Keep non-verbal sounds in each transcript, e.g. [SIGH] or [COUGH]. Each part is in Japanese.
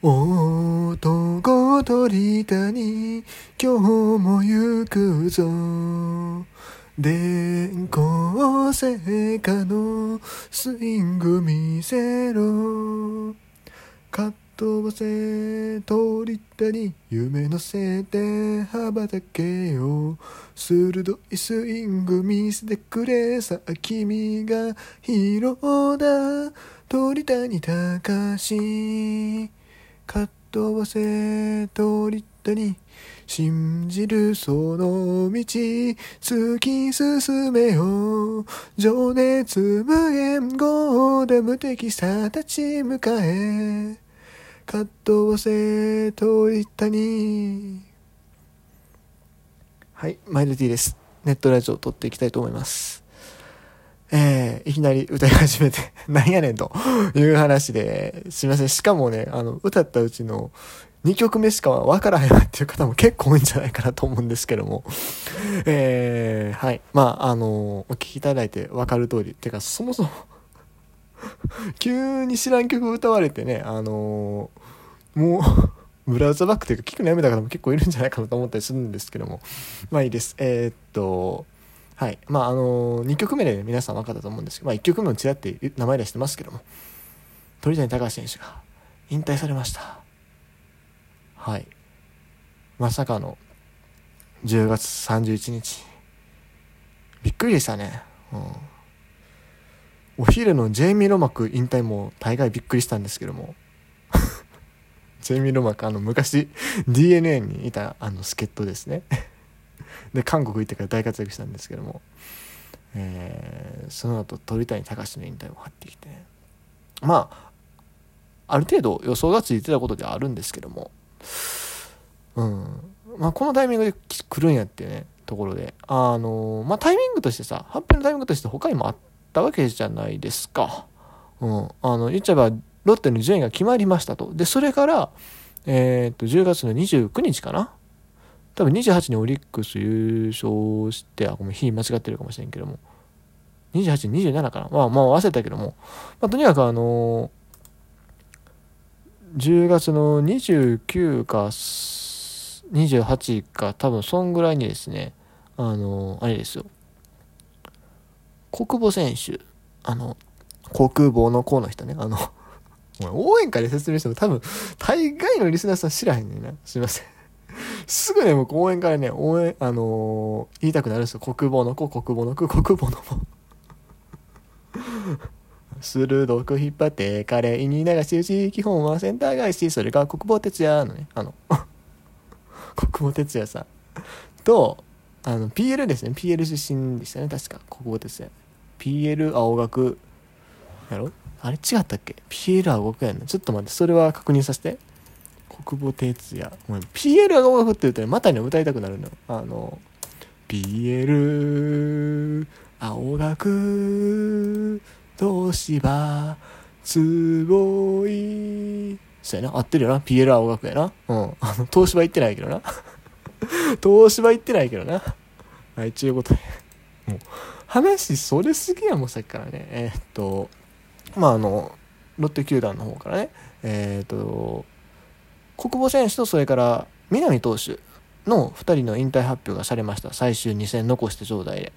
男鳥谷今日も行くぞ。電光石火のスイング見せろ。かっ飛ばせ鳥谷夢乗せて羽ばたけよ鋭いスイング見せてくれさあ君がヒーローだ鳥谷隆かっ飛ばせ鳥谷信じるその道突き進めよう情熱無限ゴーダ無敵さ立ち向かえ。かっ飛ばせ鳥谷はいマイルティーです。ネットラジオを撮っていきたいと思います。えー、いきなり歌い始めて、[LAUGHS] なんやねんという話で、すみません。しかもね、あの、歌ったうちの2曲目しかわからへんっていう方も結構多いんじゃないかなと思うんですけども。えー、はい。まあ、あの、お聴きいただいてわかる通り。てか、そもそも急に知らん曲歌われてね、あのもうブラウザバックというか聞くのやめた方も結構いるんじゃないかなと思ったりするんですけども。まあいいです。えー、っと、はい。まあ、あのー、2曲目で、皆さん分かったと思うんですけど、まあ、1曲目もちらって名前出してますけども、鳥谷隆選手が引退されました。はい。まさかの、10月31日。びっくりでしたね。うん。お昼のジェイミー・ロマク引退も大概びっくりしたんですけども。[LAUGHS] ジェイミー・ロマク、あの、昔 DNA にいたあの助っ人ですね。[LAUGHS] で韓国行ってから大活躍したんですけども、えー、その後鳥谷隆の引退を張ってきてまあある程度予想がついてたことではあるんですけども、うんまあ、このタイミングで来るんやっていうねところであのまあタイミングとしてさ発表のタイミングとして他にもあったわけじゃないですか。うん、あの言っちゃえばロッテの順位が決まりましたと。で、それから、えー、っと、10月の29日かな多分28にオリックス優勝して、あ、ごめん、日間違ってるかもしれんけども。28、27かなまあ、まあ忘れたけども。まあ、とにかくあのー、10月の29か28か多分そんぐらいにですね、あのー、あれですよ。国母選手、あの、国防の子の人ね、あの、応援会で説明しても多分、大概のリスナーさん知らへんねんな。すいません。すぐね、もう公園からね、応援、あのー、言いたくなるんですよ。国母の子、国母の子、国母の子。[LAUGHS] 鋭く引っ張って、華麗に流し打ち、基本はセンター返し、それが国母哲也のね、あの、[LAUGHS] 国母哲也さんと、あの、PL ですね。PL 出身でしたね、確か。国母哲也。PL 青学、やろ？あれ違ったっけ ?PL 青学やんな。ちょっと待って、それは確認させて。久保哲也。PL が音楽って言うとね、またね、歌いたくなるの。あの、PL、青学、東芝、坪井。そうやな。合ってるよな。PL 青学やな。うん。あの、東芝行ってないけどな。[LAUGHS] 東芝行ってないけどな。はい、ちゅうことで。もう、話それすぎやもん、さっきからね。えー、っと、まあ、あの、ロッテ球団の方からね、えー、っと、国母選手とそれから南投手の2人の引退発表がされました。最終2戦残してちょうだいで。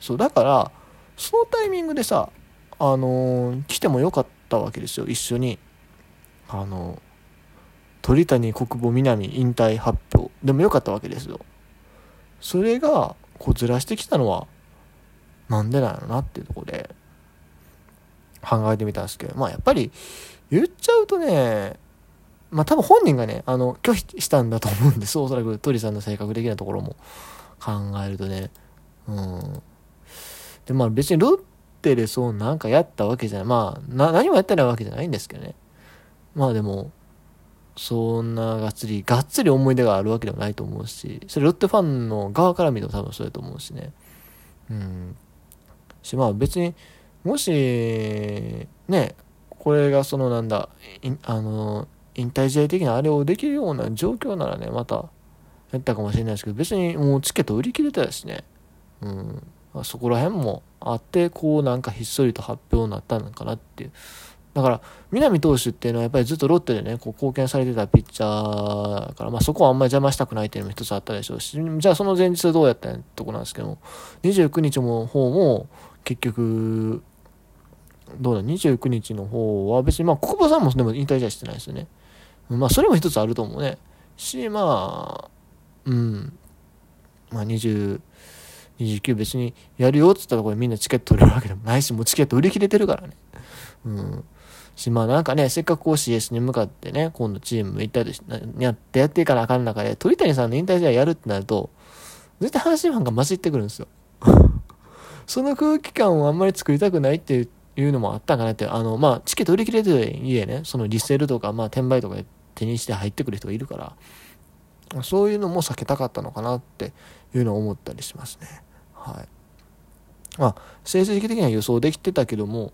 そうだからそのタイミングでさあのー、来てもよかったわけですよ。一緒に。あのー、鳥谷国母南引退発表。でもよかったわけですよ。それがこうずらしてきたのはなんでなのなっていうとこで考えてみたんですけど。まあやっぱり言っちゃうとねまあ多分本人がね、あの、拒否したんだと思うんです。おそらく鳥さんの性格的なところも考えるとね。うん。で、まあ別にロッテでそうなんかやったわけじゃない。まあ、な、何もやってないわけじゃないんですけどね。まあでも、そんながっつり、がっつり思い出があるわけでもないと思うし、それロッテファンの側から見ても多分そうやと思うしね。うん。し、まあ別に、もし、ね、これがそのなんだ、あの、引退試合的なあれをできるような状況ならね、またやったかもしれないですけど、別にもうチケット売り切れたしね。うん。そこら辺もあって、こうなんかひっそりと発表になったのかなっていうだから、南投手っていうのはやっぱりずっとロッテでね、こう貢献されてたピッチャーだから、まあそこはあんまり邪魔したくないっていうのも一つあったでしょうし、じゃあその前日どうやったんやってとこなんですけども、29日も方も結局、どうだ、29日の方は別にまあ国母さんもでも引退試合してないですよね。まあそれも一つあると思うね。し、まあ、うん、まあ20、29別にやるよって言ったところでみんなチケット売れるわけでもないし、もうチケット売り切れてるからね。うん。し、まあなんかね、せっかくこう CS に向かってね、今度チーム行ったりやってやっていかなあかん中で、鳥谷さんの引退試合やるってなると、絶対阪神ファンが混じってくるんですよ。[LAUGHS] その空気感をあんまり作りたくないっていういうのもあったかなって、あの、まあ、チケット売り切れてる家ね、そのリセールとか、まあ、転売とかで手にして入ってくる人がいるから、そういうのも避けたかったのかなっていうのを思ったりしますね。はい。まあ、成績的には予想できてたけども、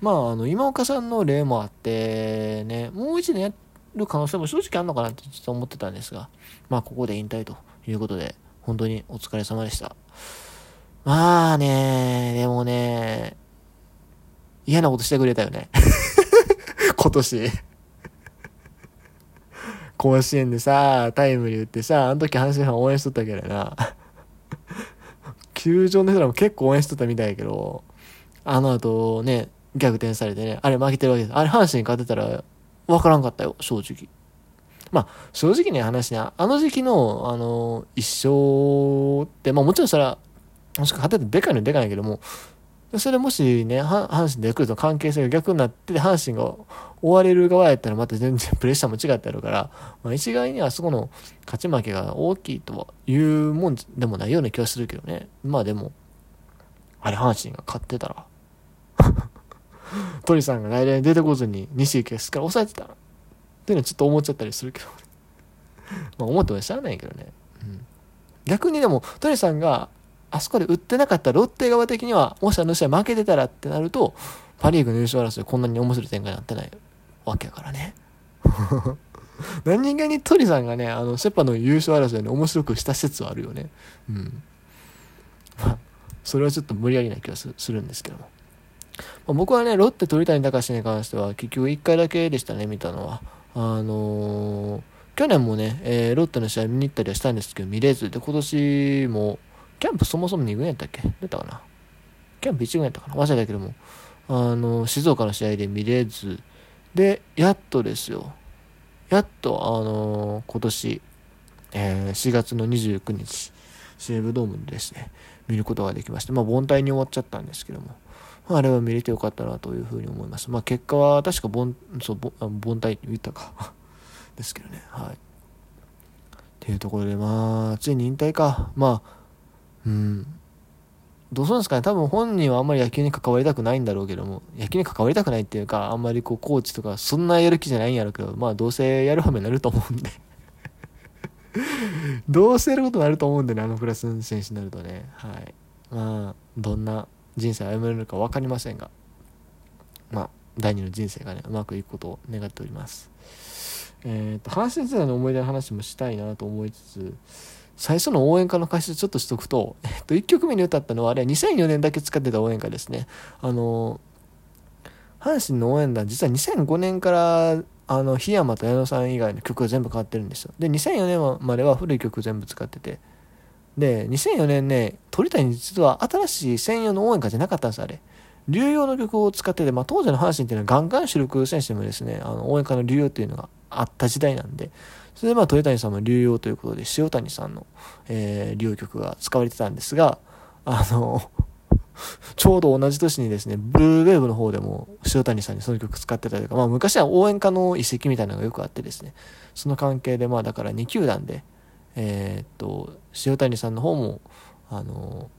まあ、あの、今岡さんの例もあって、ね、もう一年やる可能性も正直あるのかなってちょっと思ってたんですが、まあ、ここで引退ということで、本当にお疲れ様でした。まあね、でもね、嫌なことしてくれたよね。[LAUGHS] 今年。甲子園でさ、タイムリー打ってさ、あの時阪神ファン応援しとったけどな。球場の人らも結構応援しとったみたいやけど、あの後ね、逆転されてね、あれ負けてるわけです。あれ阪神勝てたら、わからんかったよ、正直。まあ、正直ね、話ね、あの時期の、あの、一勝って、まあもちろんそれは、もしくは勝ててでかいのでかいけども、それもしね、阪神でヤクルトの関係性が逆になって、阪神が追われる側やったらまた全然プレッシャーも違ってやるから、まあ、一概にはそこの勝ち負けが大きいとはいうもんでもないような気はするけどね。まあでも、あれ阪神が勝ってたら [LAUGHS] 鳥さんが来年出てこずに西池すから抑えてたらっていうのはちょっと思っちゃったりするけど [LAUGHS] まあ思ってもしゃあないけどね。うん。逆にでも、鳥さんがあそこで売ってなかったロッテ側的には、もしあの試合負けてたらってなると、パリーグの優勝争いこんなに面白い展開になってないわけやからね。[LAUGHS] 何人かに鳥さんがね、あの、セパの優勝争いに面白くした説はあるよね。うん。まあ、それはちょっと無理やりな気がするんですけども。まあ、僕はね、ロッテ鳥谷隆に関しては結局1回だけでしたね、見たのは。あのー、去年もね、えー、ロッテの試合見に行ったりはしたんですけど、見れず、で、今年も、キャンプそもそも2軍やったっけ？出たかな？キャンプ1軍やったかな？忘れたけども、あの、静岡の試合で見れず、で、やっとですよ。やっと、あの今年、えー、4月の29日、西武ドームでですね、見ることができまして、まあ、凡退に終わっちゃったんですけども、まあ、あれは見れてよかったなというふうに思います。まあ、結果は確か凡、そう、凡退って言ったか。[LAUGHS] ですけどね、はい。っていうところで、まあ、ついに引退か。まあ、うん。どうするんですかね多分本人はあんまり野球に関わりたくないんだろうけども、野球に関わりたくないっていうか、あんまりこう、コーチとか、そんなやる気じゃないんやろうけど、まあ、どうせやるはめになると思うんで [LAUGHS] どうせやることになると思うんでね、あのクラスの選手になるとね。はい。まあ、どんな人生を歩めるのか分かりませんが、まあ、第二の人生がね、うまくいくことを願っております。えっ、ー、と、阪神世代の思い出の話もしたいなと思いつつ、最初の応援歌の歌詞ちょっとしとくと、えっと、1曲目に歌ったのは、あれは2004年だけ使ってた応援歌ですね。あの、阪神の応援団、実は2005年から、あの、檜山と矢野さん以外の曲が全部変わってるんですよ。で、2004年までは古い曲全部使ってて。で、2004年ね、鳥谷実は新しい専用の応援歌じゃなかったんです、あれ。流用の曲を使ってて、まあ、当時の阪神っていうのはガンガン主力選手でもですね、あの応援歌の流用っていうのがあった時代なんで、それでまあ鳥谷さんも流用ということで塩谷さんの、えー、流用曲が使われてたんですが、あの [LAUGHS] ちょうど同じ年にですね、ブルーウェーブの方でも塩谷さんにその曲使ってたりとか、まあ昔は応援歌の遺跡みたいなのがよくあってですね、その関係でまあだから2球団で、えー、っと、塩谷さんの方も、あの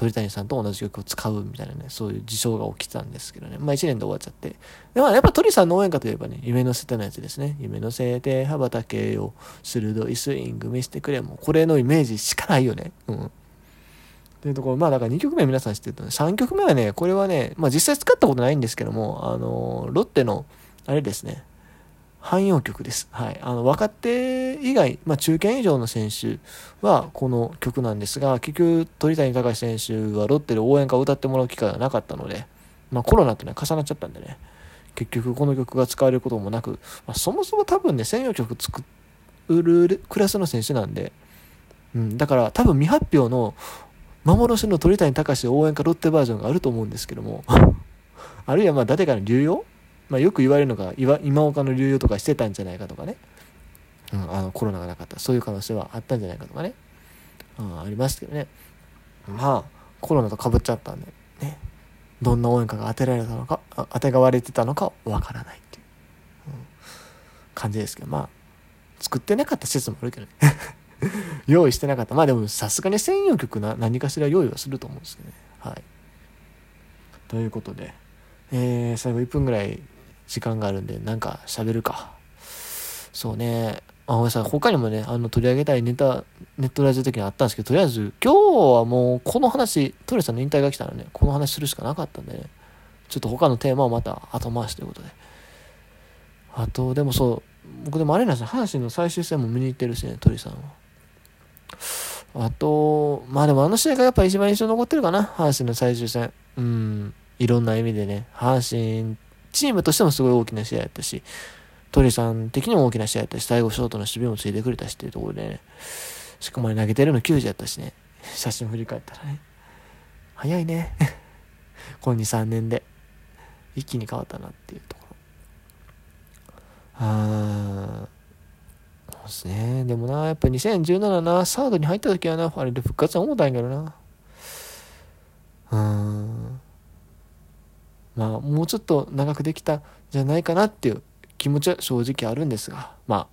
鳥谷さんと同じ曲を使うみたいなね、そういう事象が起きたんですけどね。まあ1年で終わっちゃって。で、まあやっぱ鳥さんの応援歌といえばね、夢のせてのやつですね。夢のせて羽ばたけよ、鋭いスイング見せてくれもう、これのイメージしかないよね。うん。っていうところ、まあだから2曲目皆さん知ってるとね、3曲目はね、これはね、まあ実際使ったことないんですけども、あのロッテの、あれですね、汎用曲です。はい。あの、若手以外、まあ、中堅以上の選手はこの曲なんですが、結局、鳥谷隆選手はロッテで応援歌を歌ってもらう機会がなかったので、まあ、コロナとね、重なっちゃったんでね、結局この曲が使われることもなく、まあ、そもそも多分ね専用曲作るクラスの選手なんで、うん、だから多分未発表の幻の鳥谷隆応援歌ロッテバージョンがあると思うんですけども [LAUGHS] あるいはまあ誰かの流用、まあ、よく言われるのが今岡の流用とかしてたんじゃないかとかね、うん、あのコロナがなかった。そういう可能性はあったんじゃないかとかね、うん、ありますけどね。まあコロナとかぶっちゃったんでね。どんな応援歌が当てられたのか当てがわれてたのかわからないっていう、うん、感じですけど。まあ作ってなかった説もあるけどね。[LAUGHS] 用意してなかった。まあでもさすがに専用曲な何かしら用意はすると思うんですけどね。はい。ということでえー、最後1分ぐらい時間があるんでなんか喋るかそうねあ、ごめんなさい。他にもね、あの、取り上げたいネタ、ネットラジオ的にあったんですけど、とりあえず、今日はもう、この話、トレさんの引退が来たらね、この話するしかなかったんでね、ちょっと他のテーマをまた後回しということで。あと、でもそう、僕でもあれなんですね、阪神の最終戦も見に行ってるしね、鳥さんは。あと、まあでもあの試合がやっぱ一番印象残ってるかな、阪神の最終戦。うん、いろんな意味でね、阪神、チームとしてもすごい大きな試合やったし、鳥さん的にも大きな試合やったし、最後ショートの守備もついてくれたしっていうところでね、しかも投げてるの9時やったしね、写真振り返ったらね、早いね。この2、3年で、一気に変わったなっていうところ。あー、そうですね。でもな、やっぱ2017な、サードに入った時はな、あれで復活は思ったんやけどな。うーん。もうちょっと長くできたんじゃないかなっていう気持ちは正直あるんですが、ま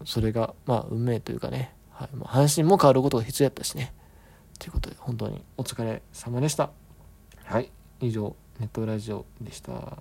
あ、それが、まあ、運命というかね、はい、まあ、阪神も変わることが必要やったしね。ということで、本当にお疲れ様でした。はい、以上、ネットラジオでした。